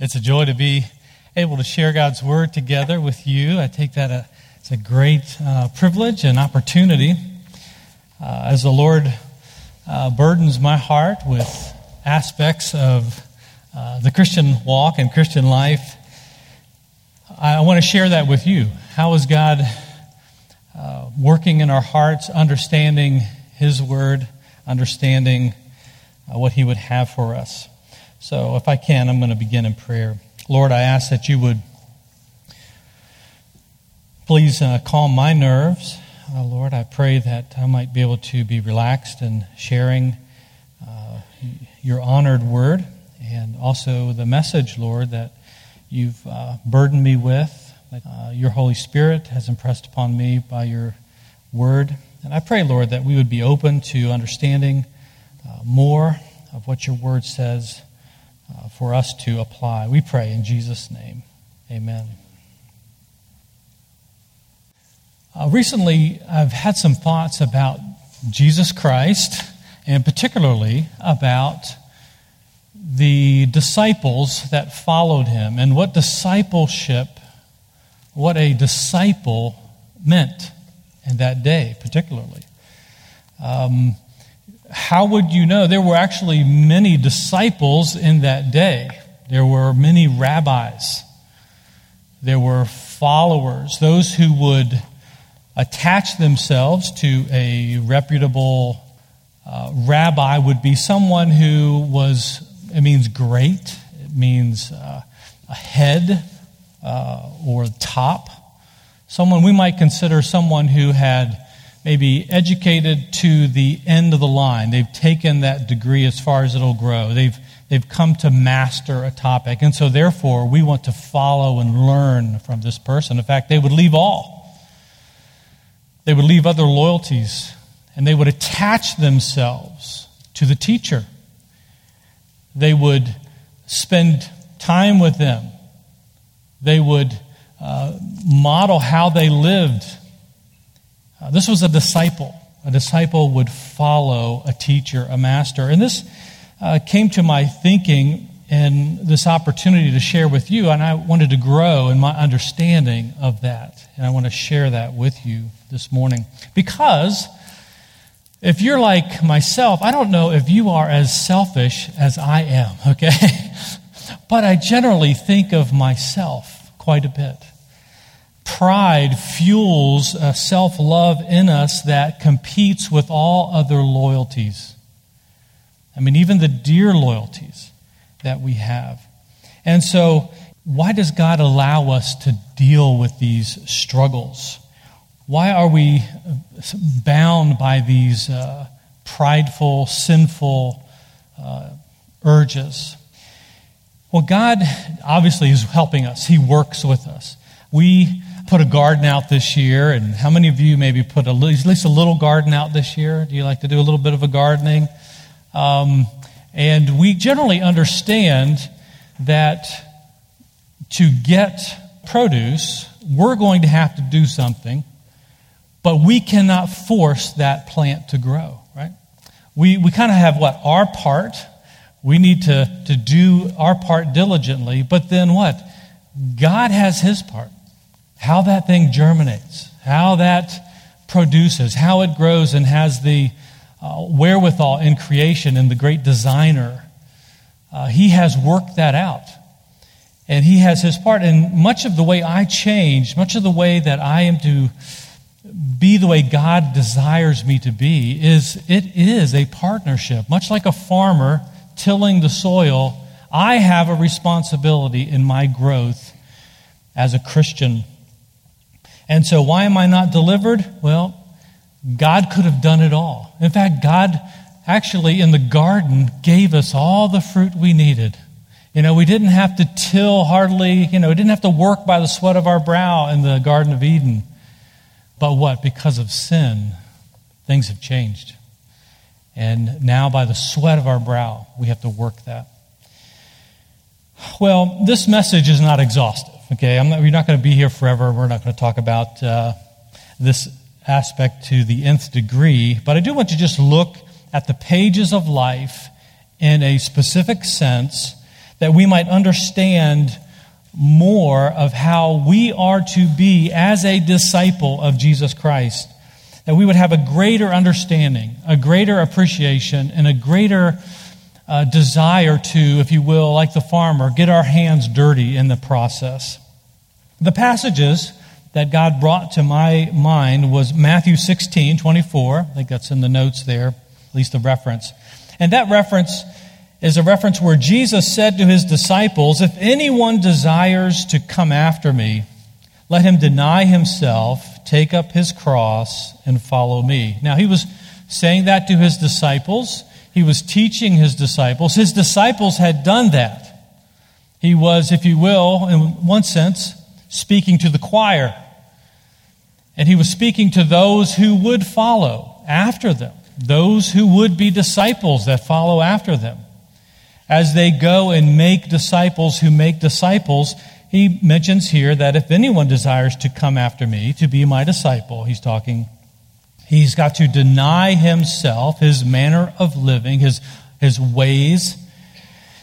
It's a joy to be able to share God's word together with you. I take that as a great uh, privilege and opportunity. Uh, as the Lord uh, burdens my heart with aspects of uh, the Christian walk and Christian life, I want to share that with you. How is God uh, working in our hearts, understanding His word, understanding uh, what He would have for us? So, if I can, I'm going to begin in prayer. Lord, I ask that you would please uh, calm my nerves. Uh, Lord, I pray that I might be able to be relaxed in sharing uh, your honored word and also the message, Lord, that you've uh, burdened me with. Uh, your Holy Spirit has impressed upon me by your word. And I pray, Lord, that we would be open to understanding uh, more of what your word says uh, for us to apply. We pray in Jesus' name. Amen. Uh, recently, I've had some thoughts about Jesus Christ, and particularly about the disciples that followed him and what discipleship, what a disciple meant in that day, particularly. Um, how would you know? There were actually many disciples in that day. There were many rabbis. There were followers, those who would attach themselves to a reputable uh, rabbi would be someone who was, it means great, it means uh, a head uh, or top. Someone we might consider someone who had maybe educated to the end of the line. They've taken that degree as far as it'll grow. They've, they've come to master a topic. And so, therefore, we want to follow and learn from this person. In fact, they would leave all, they would leave other loyalties, and they would attach themselves to the teacher. They would spend time with them. They would uh, model how they lived uh, this was a disciple. A disciple would follow a teacher, a master. And this uh, came to my thinking and this opportunity to share with you, and I wanted to grow in my understanding of that. And I want to share that with you this morning. Because if you're like myself, I don't know if you are as selfish as I am, okay? but I generally think of myself quite a bit pride fuels a self love in us that competes with all other loyalties. I mean, even the dear loyalties that we have. And so, why does God allow us to deal with these struggles? Why are we bound by these uh, prideful, sinful uh, urges? Well, God obviously is helping us, He works with us. We put a garden out this year, and how many of you maybe put a, at least a little garden out this year? Do you like to do a little bit of a gardening? Um, and we generally understand that to get produce, we're going to have to do something, but we cannot force that plant to grow, right? We, we kind of have what? Our part. We need to, to do our part diligently, but then what? God has his part how that thing germinates, how that produces, how it grows and has the uh, wherewithal in creation and the great designer. Uh, he has worked that out. And he has his part. And much of the way I change, much of the way that I am to be the way God desires me to be, is it is a partnership. Much like a farmer tilling the soil, I have a responsibility in my growth as a Christian and so, why am I not delivered? Well, God could have done it all. In fact, God actually in the garden gave us all the fruit we needed. You know, we didn't have to till hardly, you know, we didn't have to work by the sweat of our brow in the Garden of Eden. But what? Because of sin, things have changed. And now, by the sweat of our brow, we have to work that. Well, this message is not exhaustive. Okay, not, we're not going to be here forever. We're not going to talk about uh, this aspect to the nth degree, but I do want to just look at the pages of life in a specific sense that we might understand more of how we are to be as a disciple of Jesus Christ. That we would have a greater understanding, a greater appreciation, and a greater uh, desire to, if you will, like the farmer, get our hands dirty in the process. The passages that God brought to my mind was Matthew 16, 24. I think that's in the notes there, at least a reference. And that reference is a reference where Jesus said to his disciples, If anyone desires to come after me, let him deny himself, take up his cross, and follow me. Now, he was saying that to his disciples. He was teaching his disciples. His disciples had done that. He was, if you will, in one sense, speaking to the choir. And he was speaking to those who would follow after them, those who would be disciples that follow after them. As they go and make disciples who make disciples, he mentions here that if anyone desires to come after me, to be my disciple, he's talking, he's got to deny himself, his manner of living, his, his ways,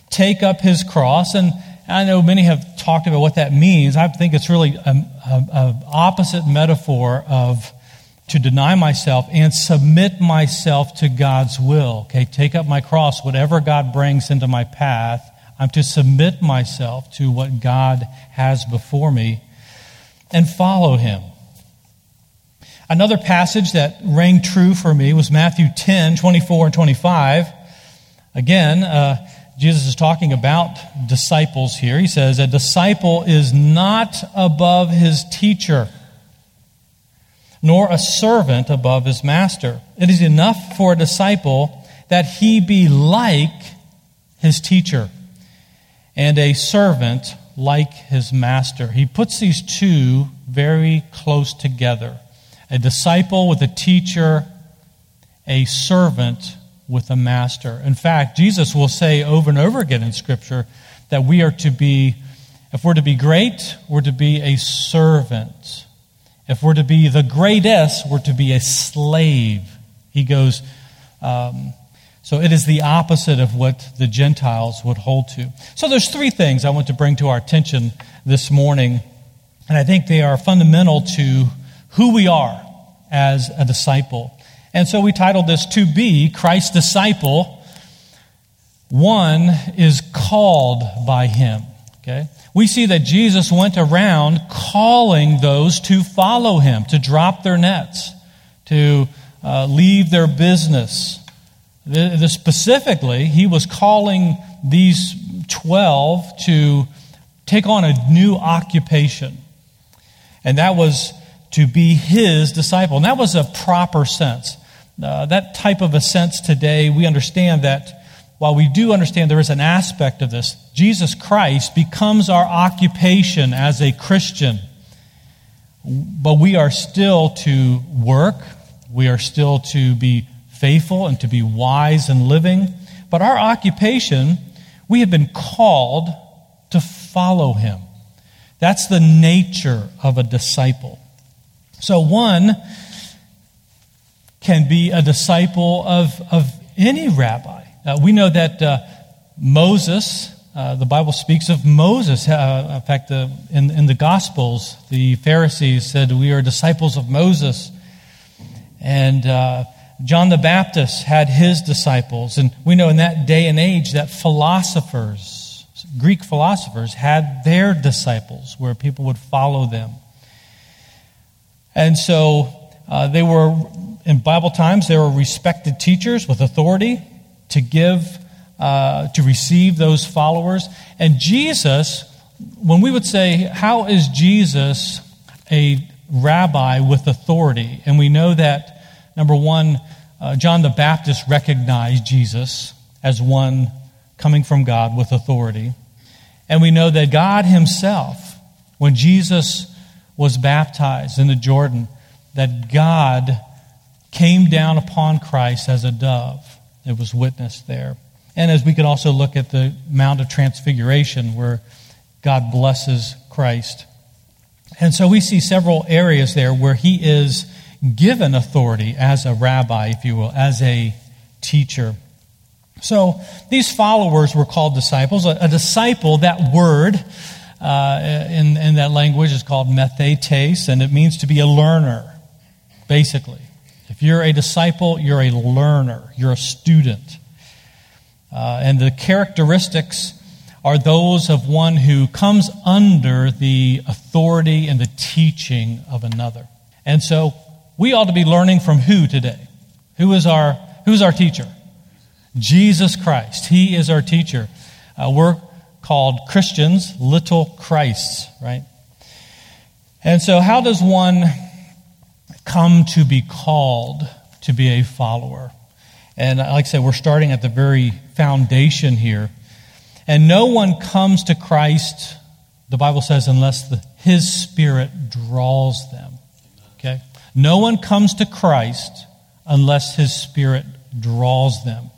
take up his cross, and I know many have talked about what that means. I think it's really an opposite metaphor of to deny myself and submit myself to God's will. Okay, take up my cross, whatever God brings into my path. I'm to submit myself to what God has before me and follow Him. Another passage that rang true for me was Matthew 10 24 and 25. Again, uh, Jesus is talking about disciples here. He says, A disciple is not above his teacher, nor a servant above his master. It is enough for a disciple that he be like his teacher, and a servant like his master. He puts these two very close together a disciple with a teacher, a servant with a master. In fact, Jesus will say over and over again in Scripture that we are to be, if we're to be great, we're to be a servant. If we're to be the greatest, we're to be a slave. He goes, um, so it is the opposite of what the Gentiles would hold to. So there's three things I want to bring to our attention this morning, and I think they are fundamental to who we are as a disciple. And so we titled this To Be Christ's Disciple. One is called by him. Okay? We see that Jesus went around calling those to follow him, to drop their nets, to uh, leave their business. The, the specifically, he was calling these 12 to take on a new occupation. And that was to be his disciple. And that was a proper sense. Uh, that type of a sense today, we understand that while we do understand there is an aspect of this, Jesus Christ becomes our occupation as a Christian. But we are still to work, we are still to be faithful and to be wise in living. But our occupation, we have been called to follow him. That's the nature of a disciple. So, one, can be a disciple of, of any rabbi. Uh, we know that uh, Moses, uh, the Bible speaks of Moses. Uh, in fact, in, in the Gospels, the Pharisees said, We are disciples of Moses. And uh, John the Baptist had his disciples. And we know in that day and age that philosophers, Greek philosophers, had their disciples where people would follow them. And so uh, they were in Bible times, they were respected teachers with authority to give, uh, to receive those followers. And Jesus, when we would say, How is Jesus a rabbi with authority? And we know that, number one, uh, John the Baptist recognized Jesus as one coming from God with authority. And we know that God Himself, when Jesus was baptized in the Jordan, that God came down upon Christ as a dove. It was witnessed there. And as we could also look at the Mount of Transfiguration where God blesses Christ. And so we see several areas there where he is given authority as a rabbi, if you will, as a teacher. So these followers were called disciples. A, a disciple, that word uh, in, in that language is called mathetes, and it means to be a learner, basically. If you're a disciple, you're a learner, you're a student. Uh, and the characteristics are those of one who comes under the authority and the teaching of another. And so we ought to be learning from who today? Who is our, who's our teacher? Jesus Christ. He is our teacher. Uh, we're called Christians, little Christs, right? And so, how does one come to be called to be a follower? And like I said, we're starting at the very foundation here. And no one comes to Christ, the Bible says, unless the, his Spirit draws them. Okay? No one comes to Christ unless his Spirit draws them.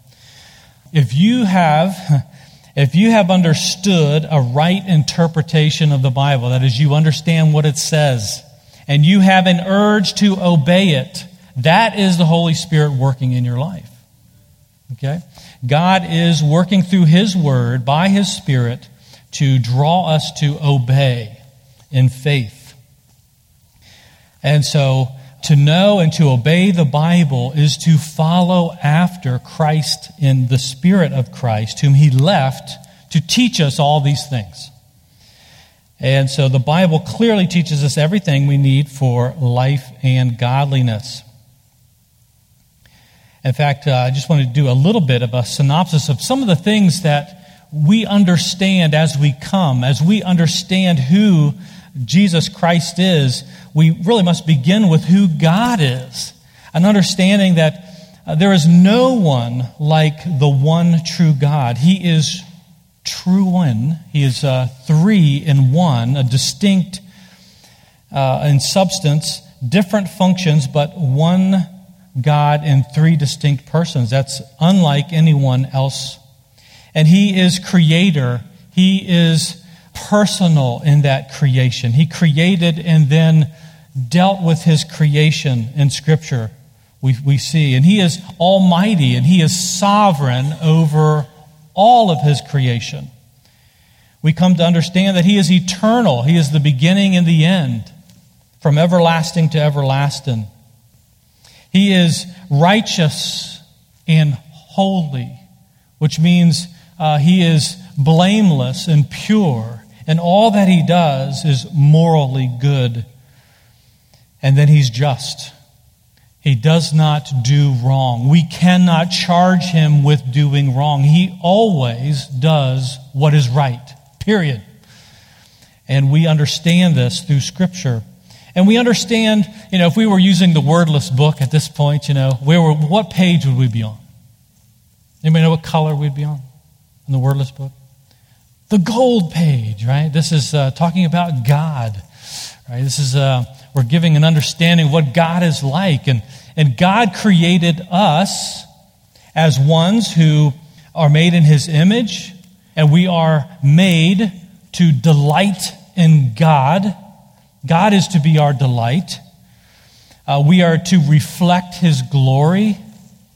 If you have if you have understood a right interpretation of the Bible, that is, you understand what it says, and you have an urge to obey it, that is the Holy Spirit working in your life. Okay? God is working through His Word by His Spirit to draw us to obey in faith. And so, to know and to obey the Bible is to follow after Christ in the Spirit of Christ, whom He left to teach us all these things. And so the Bible clearly teaches us everything we need for life and godliness. In fact, uh, I just wanted to do a little bit of a synopsis of some of the things that we understand as we come, as we understand who Jesus Christ is, we really must begin with who God is. An understanding that uh, there is no one like the one true God. He is true one. He is uh, three in one, a distinct uh, in substance, different functions, but one God in three distinct persons. That's unlike anyone else. And He is creator. He is personal in that creation. He created and then dealt with His creation in Scripture, we, we see. And He is almighty and He is sovereign over all of His creation. We come to understand that He is eternal, He is the beginning and the end, from everlasting to everlasting. He is righteous and holy, which means uh, He is blameless and pure, and all that He does is morally good. And then He's just. He does not do wrong. We cannot charge him with doing wrong. He always does what is right, period. And we understand this through Scripture. And we understand, you know, if we were using the wordless book at this point, you know, where were, what page would we be on? Anybody know what color we'd be on in the wordless book? The gold page, right? This is uh, talking about God, right? This is, uh, we're giving an understanding of what God is like. And, and God created us as ones who are made in His image, and we are made to delight in God. God is to be our delight. Uh, we are to reflect His glory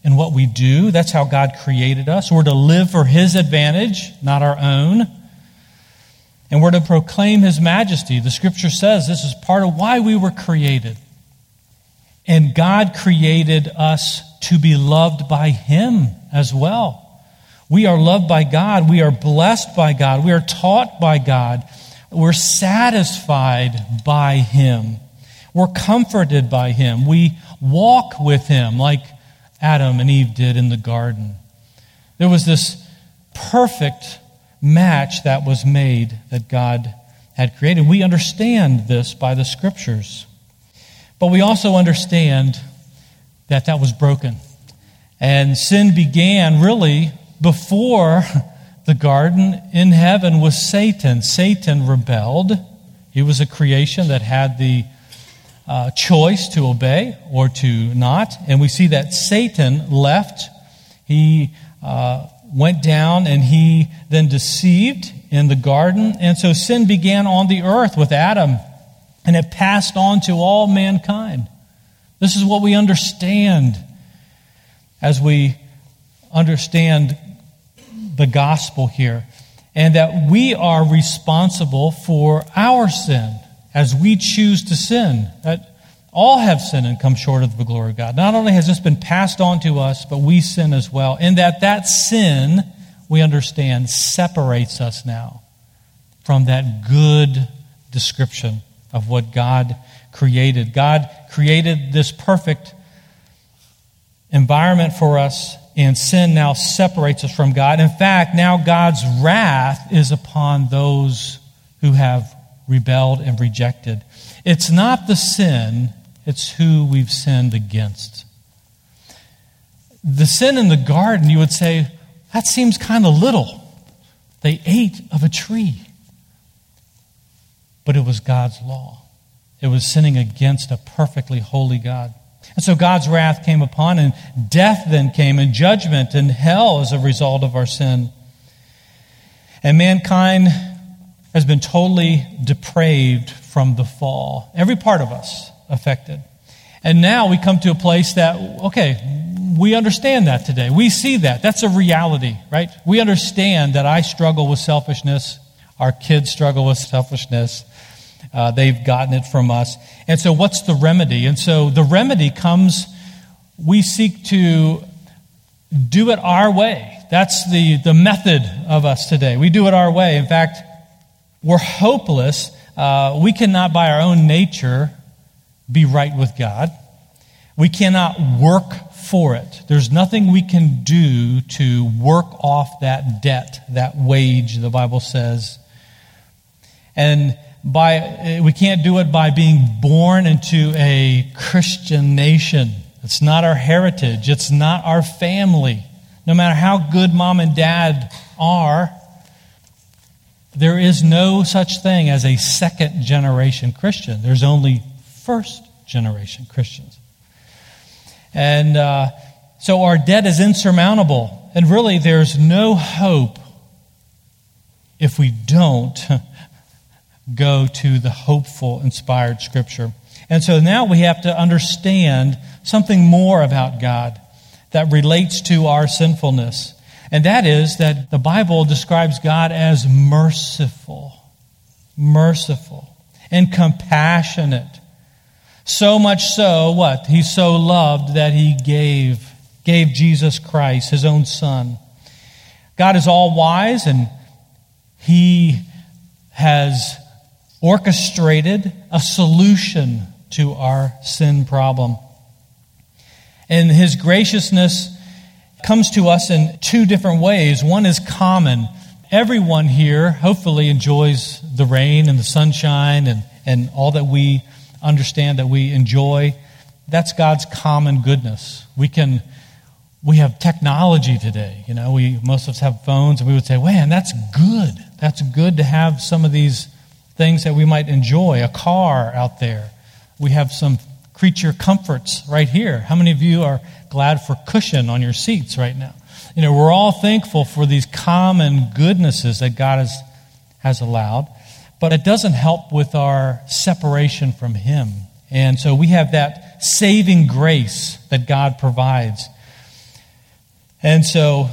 in what we do. That's how God created us. We're to live for His advantage, not our own. And we're to proclaim His majesty. The scripture says this is part of why we were created. And God created us to be loved by Him as well. We are loved by God. We are blessed by God. We are taught by God. We're satisfied by Him. We're comforted by Him. We walk with Him like Adam and Eve did in the garden. There was this perfect match that was made that God had created. We understand this by the scriptures. But we also understand that that was broken. And sin began really before the garden in heaven with Satan. Satan rebelled. He was a creation that had the uh, choice to obey or to not. And we see that Satan left. He uh, went down and he then deceived in the garden. And so sin began on the earth with Adam and it passed on to all mankind. This is what we understand as we understand the gospel here, and that we are responsible for our sin as we choose to sin. That all have sinned and come short of the glory of God. Not only has this been passed on to us, but we sin as well. And that that sin, we understand, separates us now from that good description of what God created. God created this perfect environment for us, and sin now separates us from God. In fact, now God's wrath is upon those who have rebelled and rejected. It's not the sin, it's who we've sinned against. The sin in the garden, you would say, that seems kind of little. They ate of a tree. But it was God's law. It was sinning against a perfectly holy God. And so God's wrath came upon, and death then came, and judgment and hell as a result of our sin. And mankind has been totally depraved from the fall. Every part of us affected. And now we come to a place that, okay, we understand that today. We see that. That's a reality, right? We understand that I struggle with selfishness. Our kids struggle with selfishness. Uh, they've gotten it from us. And so, what's the remedy? And so, the remedy comes, we seek to do it our way. That's the, the method of us today. We do it our way. In fact, we're hopeless. Uh, we cannot, by our own nature, be right with God. We cannot work for it. There's nothing we can do to work off that debt, that wage, the Bible says. And by, we can't do it by being born into a Christian nation. It's not our heritage. It's not our family. No matter how good mom and dad are, there is no such thing as a second generation Christian. There's only first generation Christians. And uh, so our debt is insurmountable. And really, there's no hope if we don't go to the hopeful, inspired Scripture. And so now we have to understand something more about God that relates to our sinfulness. And that is that the Bible describes God as merciful, merciful, and compassionate. So much so, what? He so loved that he gave, gave Jesus Christ, his own son. God is all wise and he has orchestrated a solution to our sin problem. And his graciousness comes to us in two different ways. One is common. Everyone here hopefully enjoys the rain and the sunshine and, and all that we understand that we enjoy. That's God's common goodness. We can we have technology today. You know, we most of us have phones and we would say, man, that's good. That's good to have some of these things that we might enjoy, a car out there. We have some creature comforts right here. How many of you are glad for cushion on your seats right now? You know, we're all thankful for these common goodnesses that God has, has allowed, but it doesn't help with our separation from Him. And so we have that saving grace that God provides. And so,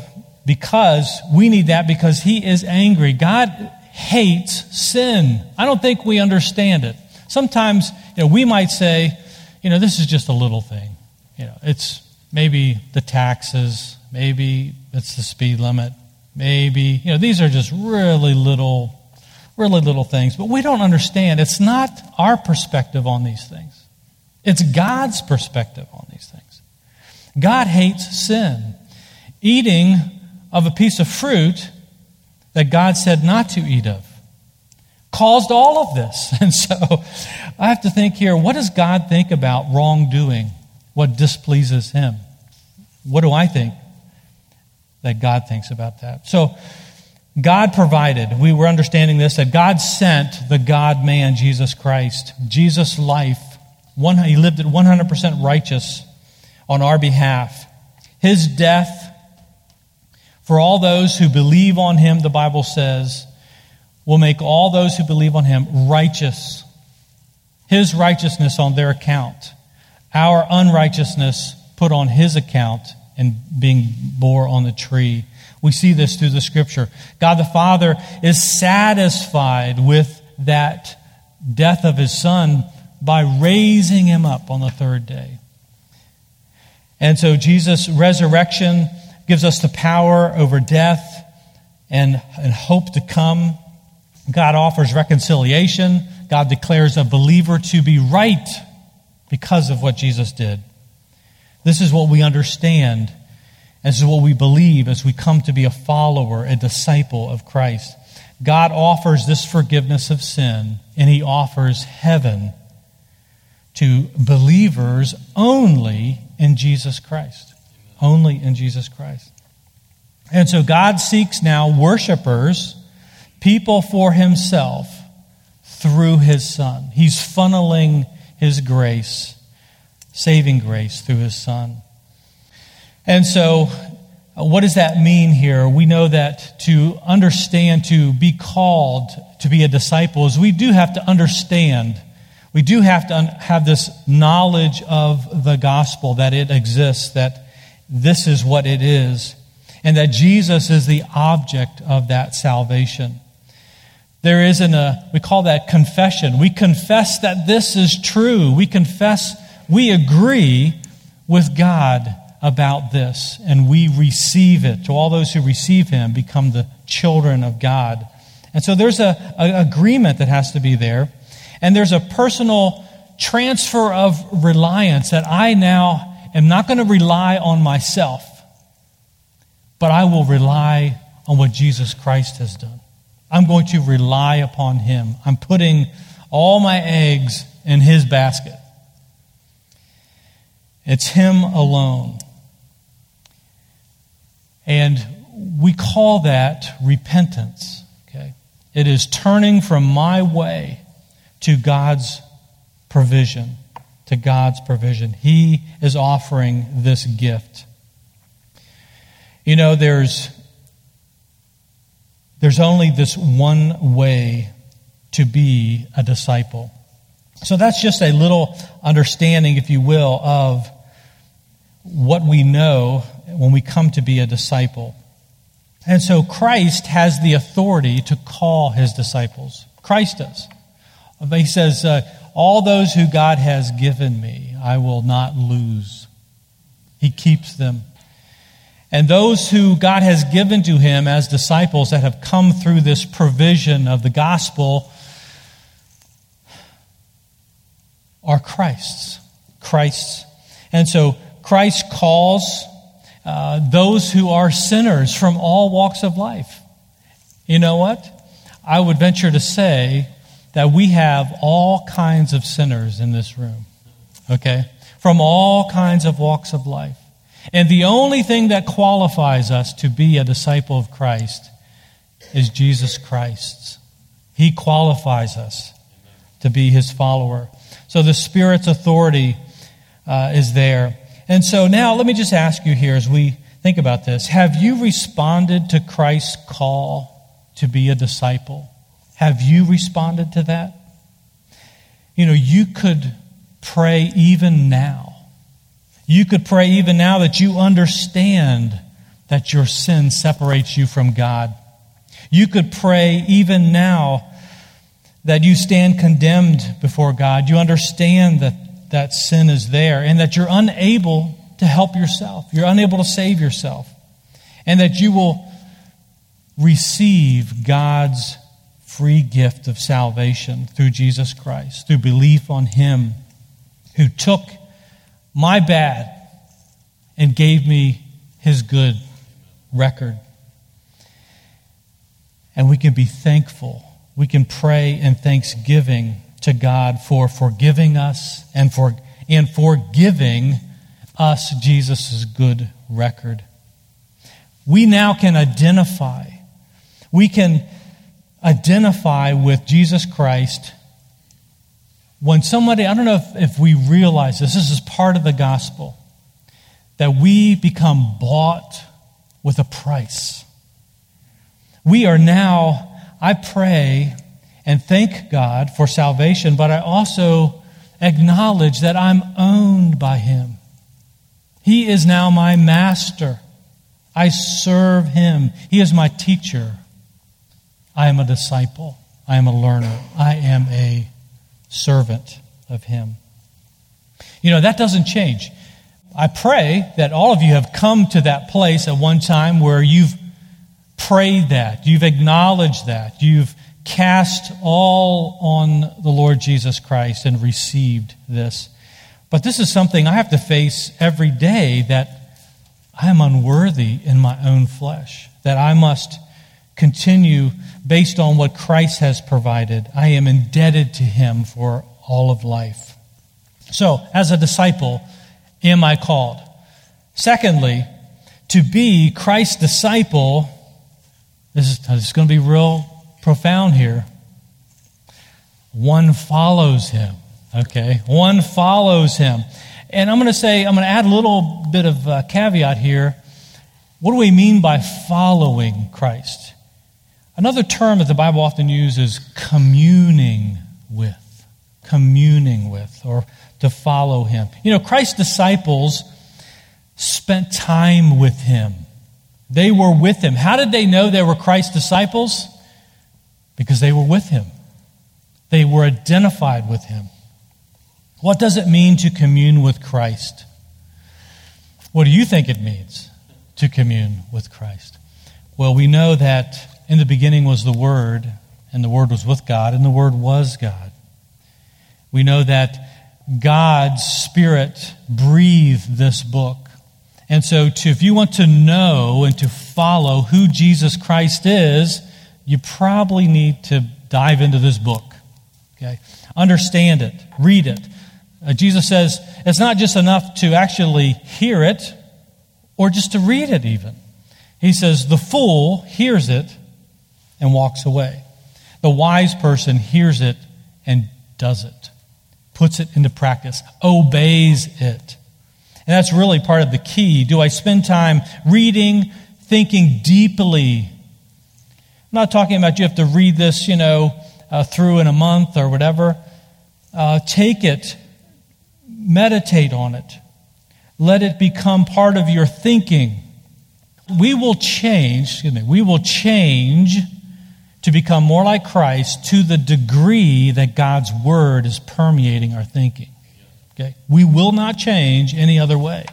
because we need that, because He is angry, God hates sin. I don't think we understand it. Sometimes, you know, we might say, you know, this is just a little thing. You know, it's maybe the taxes, maybe it's the speed limit, maybe, you know, these are just really little, really little things. But we don't understand. It's not our perspective on these things, it's God's perspective on these things. God hates sin. Eating of a piece of fruit that God said not to eat of caused all of this. And so I have to think here what does God think about wrongdoing? What displeases him? What do I think that God thinks about that? So God provided. We were understanding this that God sent the God man, Jesus Christ. Jesus' life, one, he lived it 100% righteous on our behalf. His death for all those who believe on him, the Bible says, will make all those who believe on him righteous. His righteousness on their account. Our unrighteousness put on his account and being bore on the tree. We see this through the scripture. God the Father is satisfied with that death of his son by raising him up on the third day. And so Jesus' resurrection gives us the power over death and, and hope to come. God offers reconciliation. God declares a believer to be right because of what Jesus did. This is what we understand. This is what we believe as we come to be a follower, a disciple of Christ. God offers this forgiveness of sin, and He offers heaven to believers only in Jesus Christ. Only in Jesus Christ. And so God seeks now worshipers, people for Himself, through His Son. He's funneling His grace, saving grace through His Son. And so uh, what does that mean here? We know that to understand, to be called to be a disciple, is we do have to understand. We do have to have this knowledge of the gospel that it exists, that this is what it is, and that Jesus is the object of that salvation. There isn't a, uh, we call that confession. We confess that this is true. We confess, we agree with God about this, and we receive it. To all those who receive him, become the children of God. And so there's a, agreement that has to be there, and there's a personal transfer of reliance that I now am not going to rely on myself, but I will rely on what Jesus Christ has done. I'm going to rely upon him. I'm putting all my eggs in his basket. It's him alone. And we call that repentance. Okay? It is turning from my way to God's provision. To God's provision. He is offering this gift. You know, there's, there's only this one way to be a disciple. So that's just a little understanding, if you will, of what we know when we come to be a disciple. And so Christ has the authority to call his disciples. Christ does. He says, uh, All those who God has given me, I will not lose. He keeps them. And those who God has given to him as disciples that have come through this provision of the gospel are Christ's. Christ's. And so Christ calls uh, those who are sinners from all walks of life. You know what? I would venture to say that we have all kinds of sinners in this room, okay? From all kinds of walks of life. And the only thing that qualifies us to be a disciple of Christ is Jesus Christ. He qualifies us to be his follower. So the Spirit's authority uh, is there. And so now let me just ask you here as we think about this have you responded to Christ's call to be a disciple? Have you responded to that? You know, you could pray even now. You could pray even now that you understand that your sin separates you from God. You could pray even now that you stand condemned before God. You understand that that sin is there and that you're unable to help yourself. You're unable to save yourself. And that you will receive God's free gift of salvation through Jesus Christ, through belief on Him who took my bad and gave me His good record. And we can be thankful. We can pray in thanksgiving to God for forgiving us and for, and for giving us Jesus' good record. We now can identify, we can identify with Jesus Christ when somebody, I don't know if, if we realize this, this is part of the gospel, that we become bought with a price. We are now, I pray, and thank God for salvation, but I also acknowledge that I'm owned by Him. He is now my master. I serve him. He is my teacher. I am a disciple. I am a learner. I am a servant of him. You know, that doesn't change. I pray that all of you have come to that place at one time where you've prayed that, you've acknowledged that, you've cast all on the Lord Jesus Christ and received this. But this is something I have to face every day that I am unworthy in my own flesh, that I must continue based on what Christ has provided. I am indebted to Him for all of life. So, as a disciple, am I called? Secondly, to be Christ's disciple, this is, this is going to be real profound here. One follows him. Okay? One follows him. And I'm going to say, I'm going to add a little bit of a caveat here. What do we mean by following Christ? Another term that the Bible often uses is communing with. Communing with, or to follow him. You know, Christ's disciples spent time with him. They were with him. How did they know they were Christ's disciples? Because they were with him. They were identified with him. What does it mean to commune with Christ? What do you think it means to commune with Christ? Well, we know that in the beginning was the Word, and the Word was with God, and the Word was God. We know that God's Spirit breathed this book. And so, to, if you want to know and to follow who Jesus Christ is, you probably need to dive into this book. Okay? Understand it, read it. Uh, Jesus says it's not just enough to actually hear it or just to read it, even. He says the fool hears it and walks away. The wise person hears it and does it puts it into practice, obeys it. And that's really part of the key. Do I spend time reading, thinking deeply? I'm not talking about you have to read this, you know, uh, through in a month or whatever. Uh, take it, meditate on it, let it become part of your thinking. We will change, excuse me, we will change to become more like Christ to the degree that God's word is permeating our thinking. Okay? We will not change any other way.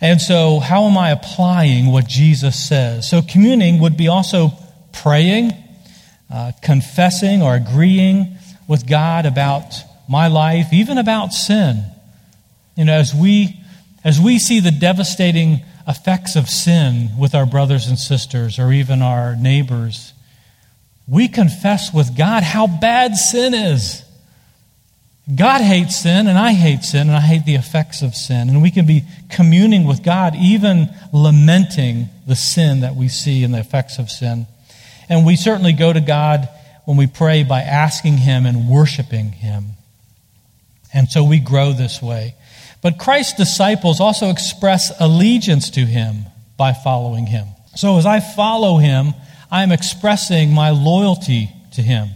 And so, how am I applying what Jesus says? So, communing would be also praying, uh, confessing, or agreeing with God about my life, even about sin. You know, as we as we see the devastating effects of sin with our brothers and sisters or even our neighbors, we confess with God how bad sin is. God hates sin, and I hate sin, and I hate the effects of sin. And we can be communing with God, even lamenting the sin that we see and the effects of sin. And we certainly go to God when we pray by asking Him and worshiping Him. And so we grow this way. But Christ's disciples also express allegiance to him by following him. So as I follow him, I am expressing my loyalty to him.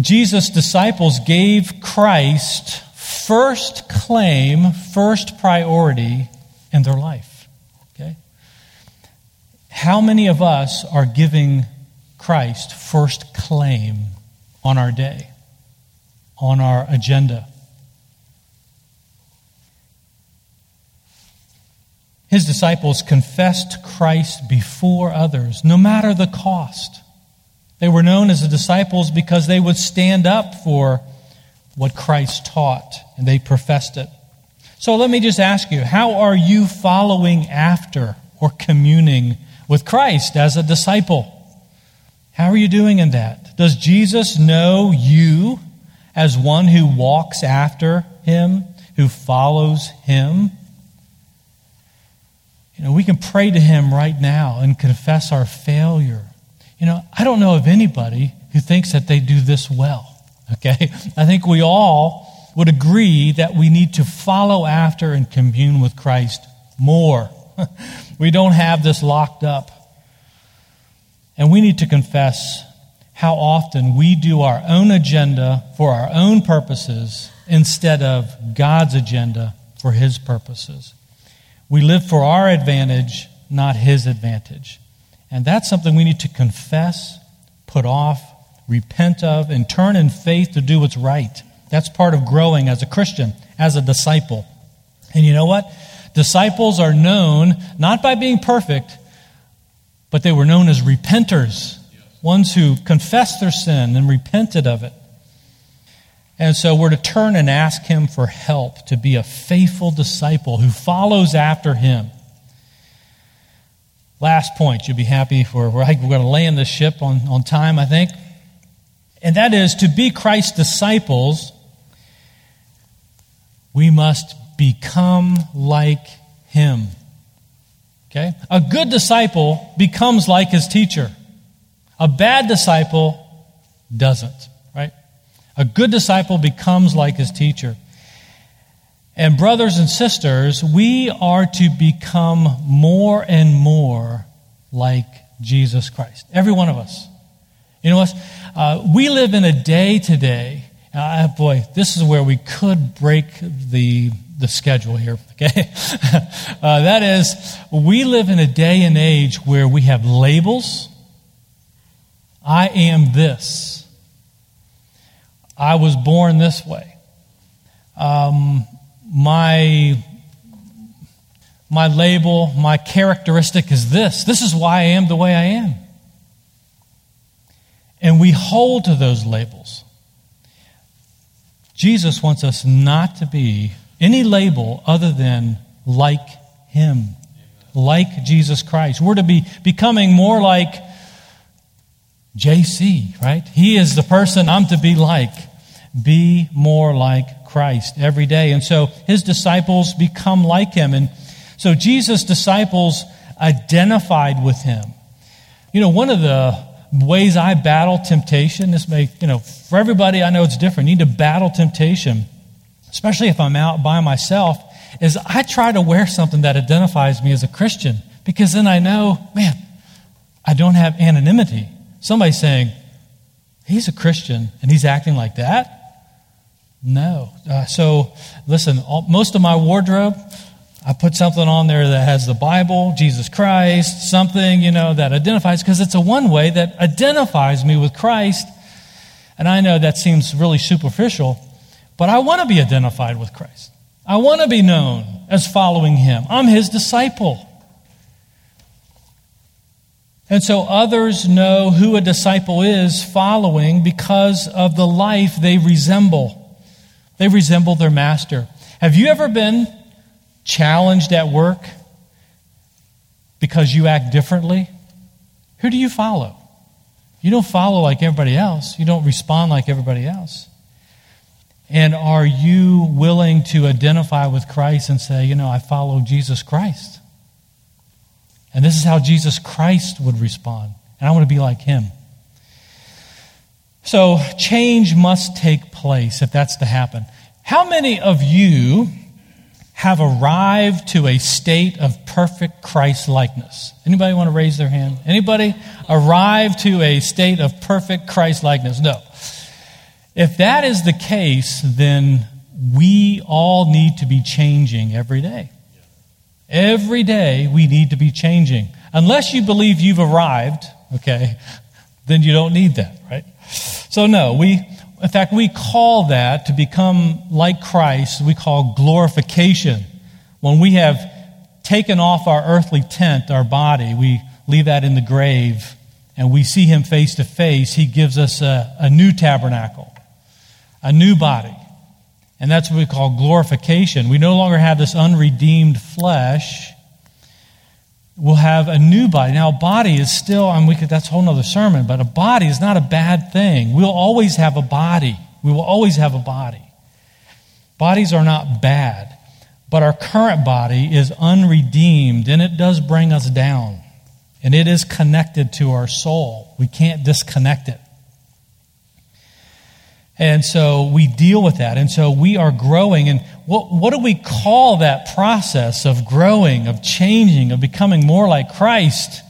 Jesus' disciples gave Christ first claim, first priority in their life. Okay? How many of us are giving Christ first claim on our day, on our agenda? His disciples confessed Christ before others, no matter the cost. They were known as the disciples because they would stand up for what Christ taught, and they professed it. So let me just ask you how are you following after or communing with Christ as a disciple? How are you doing in that? Does Jesus know you as one who walks after him, who follows him? You know, we can pray to Him right now and confess our failure. You know, I don't know of anybody who thinks that they do this well. Okay? I think we all would agree that we need to follow after and commune with Christ more. we don't have this locked up. And we need to confess how often we do our own agenda for our own purposes instead of God's agenda for His purposes. We live for our advantage, not his advantage. And that's something we need to confess, put off, repent of, and turn in faith to do what's right. That's part of growing as a Christian, as a disciple. And you know what? Disciples are known not by being perfect, but they were known as repenters, ones who confessed their sin and repented of it. And so we're to turn and ask him for help to be a faithful disciple who follows after him. Last point, you'll be happy for we're going to land the ship on, on time, I think. And that is to be Christ's disciples, we must become like him. Okay? A good disciple becomes like his teacher. A bad disciple doesn't, right? A good disciple becomes like his teacher. And, brothers and sisters, we are to become more and more like Jesus Christ. Every one of us. You know what? Uh, we live in a day today. Uh, boy, this is where we could break the, the schedule here, okay? uh, that is, we live in a day and age where we have labels. I am this. I was born this way. Um, my, my label, my characteristic is this. This is why I am the way I am. And we hold to those labels. Jesus wants us not to be any label other than like Him, like Jesus Christ. We're to be becoming more like JC, right? He is the person I'm to be like. Be more like Christ every day. And so his disciples become like him. And so Jesus' disciples identified with him. You know, one of the ways I battle temptation, this may, you know, for everybody, I know it's different. You need to battle temptation, especially if I'm out by myself, is I try to wear something that identifies me as a Christian because then I know, man, I don't have anonymity. Somebody saying, he's a Christian and he's acting like that. No. Uh, so, listen, all, most of my wardrobe, I put something on there that has the Bible, Jesus Christ, something, you know, that identifies, because it's a one way that identifies me with Christ. And I know that seems really superficial, but I want to be identified with Christ. I want to be known as following him. I'm his disciple. And so others know who a disciple is following because of the life they resemble. They resemble their master. Have you ever been challenged at work because you act differently? Who do you follow? You don't follow like everybody else, you don't respond like everybody else. And are you willing to identify with Christ and say, you know, I follow Jesus Christ? And this is how Jesus Christ would respond. And I want to be like him. So, change must take place if that's to happen. How many of you have arrived to a state of perfect Christ likeness? Anybody want to raise their hand? Anybody arrived to a state of perfect Christ likeness? No. If that is the case, then we all need to be changing every day. Every day we need to be changing. Unless you believe you've arrived, okay, then you don't need that, right? So, no, we, in fact, we call that to become like Christ, we call glorification. When we have taken off our earthly tent, our body, we leave that in the grave, and we see Him face to face, He gives us a, a new tabernacle, a new body. And that's what we call glorification. We no longer have this unredeemed flesh we'll have a new body. Now, a body is still, I mean, we could, that's a whole other sermon, but a body is not a bad thing. We'll always have a body. We will always have a body. Bodies are not bad, but our current body is unredeemed, and it does bring us down. And it is connected to our soul. We can't disconnect it. And so we deal with that. And so we are growing. And what, what do we call that process of growing, of changing, of becoming more like Christ?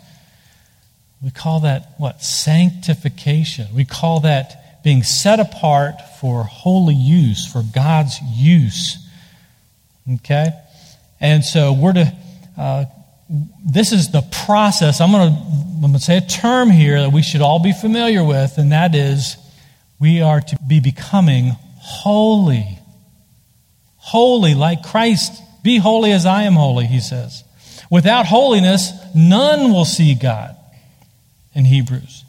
We call that what? Sanctification. We call that being set apart for holy use, for God's use. Okay? And so we're to uh, this is the process. I'm going, to, I'm going to say a term here that we should all be familiar with, and that is we are to be becoming holy. Holy like Christ. Be holy as I am holy, he says. Without holiness, none will see God in Hebrews.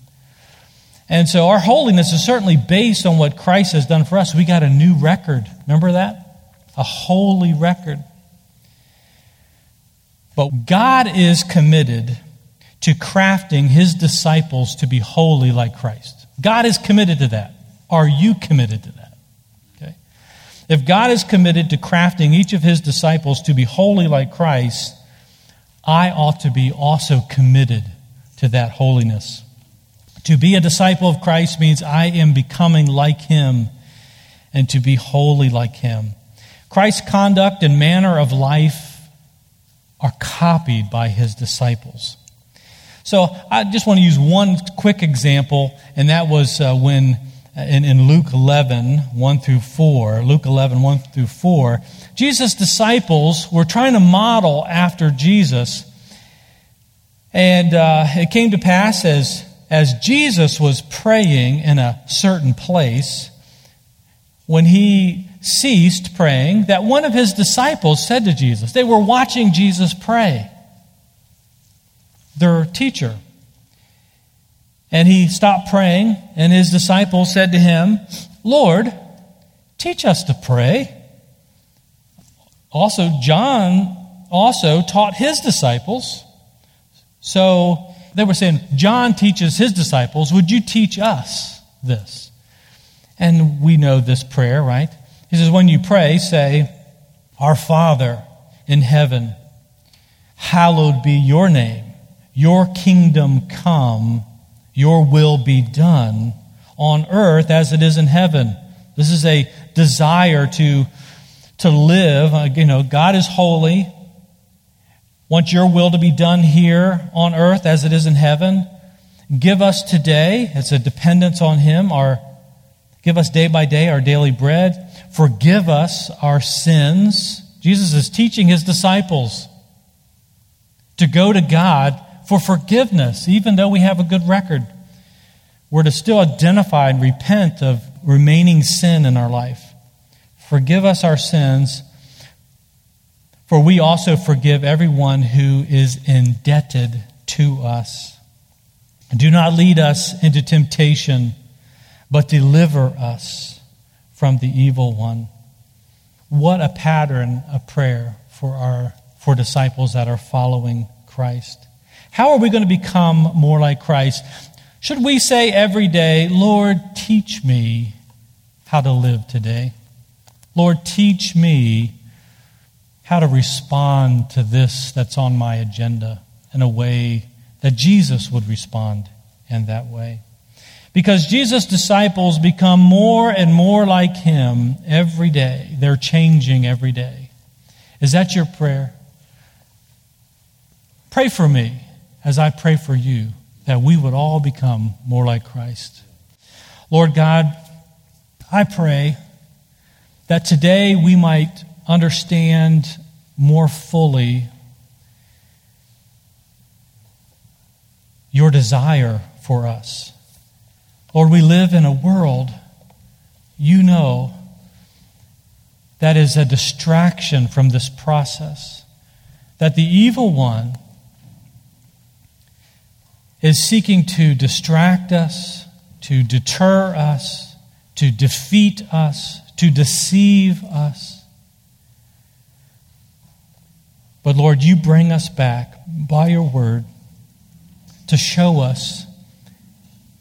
And so our holiness is certainly based on what Christ has done for us. We got a new record. Remember that? A holy record. But God is committed to crafting his disciples to be holy like Christ. God is committed to that. Are you committed to that? Okay. If God is committed to crafting each of his disciples to be holy like Christ, I ought to be also committed to that holiness. To be a disciple of Christ means I am becoming like him and to be holy like him. Christ's conduct and manner of life are copied by his disciples. So I just want to use one quick example, and that was uh, when in, in Luke 11, 1 through 4, Luke 11, 1 through 4, Jesus' disciples were trying to model after Jesus. And uh, it came to pass as, as Jesus was praying in a certain place, when he ceased praying that one of his disciples said to Jesus, they were watching Jesus pray, their teacher. And he stopped praying, and his disciples said to him, Lord, teach us to pray. Also, John also taught his disciples. So they were saying, John teaches his disciples. Would you teach us this? And we know this prayer, right? He says, when you pray, say, Our Father in heaven, hallowed be your name. Your kingdom come, your will be done on earth as it is in heaven. This is a desire to, to live. Uh, you know, God is holy. Want your will to be done here on earth as it is in heaven. Give us today, it's a dependence on Him, our give us day by day our daily bread. Forgive us our sins. Jesus is teaching his disciples to go to God for forgiveness, even though we have a good record. We're to still identify and repent of remaining sin in our life. Forgive us our sins, for we also forgive everyone who is indebted to us. Do not lead us into temptation, but deliver us from the evil one. What a pattern of prayer for our for disciples that are following Christ. How are we going to become more like Christ? Should we say every day, Lord, teach me how to live today? Lord, teach me how to respond to this that's on my agenda in a way that Jesus would respond in that way. Because Jesus' disciples become more and more like him every day. They're changing every day. Is that your prayer? Pray for me as I pray for you that we would all become more like Christ. Lord God, I pray that today we might understand more fully your desire for us. Lord, we live in a world, you know, that is a distraction from this process. That the evil one is seeking to distract us, to deter us, to defeat us, to deceive us. But Lord, you bring us back by your word to show us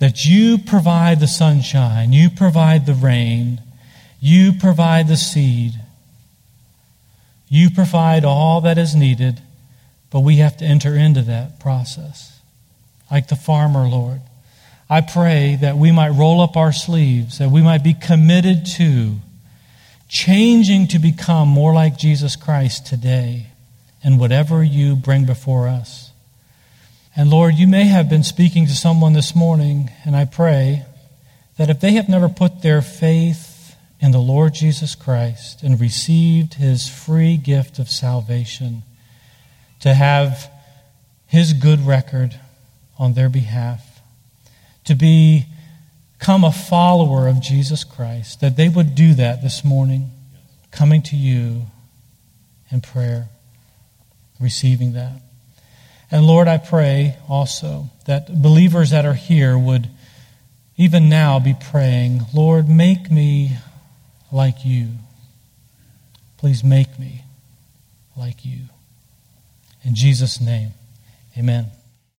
that you provide the sunshine, you provide the rain, you provide the seed, you provide all that is needed, but we have to enter into that process. Like the farmer, Lord. I pray that we might roll up our sleeves, that we might be committed to changing to become more like Jesus Christ today in whatever you bring before us. And Lord, you may have been speaking to someone this morning, and I pray that if they have never put their faith in the Lord Jesus Christ and received his free gift of salvation, to have his good record on their behalf, to be, become a follower of Jesus Christ, that they would do that this morning, coming to you in prayer, receiving that. And Lord, I pray also that believers that are here would even now be praying, Lord, make me like you. Please make me like you. In Jesus' name, amen.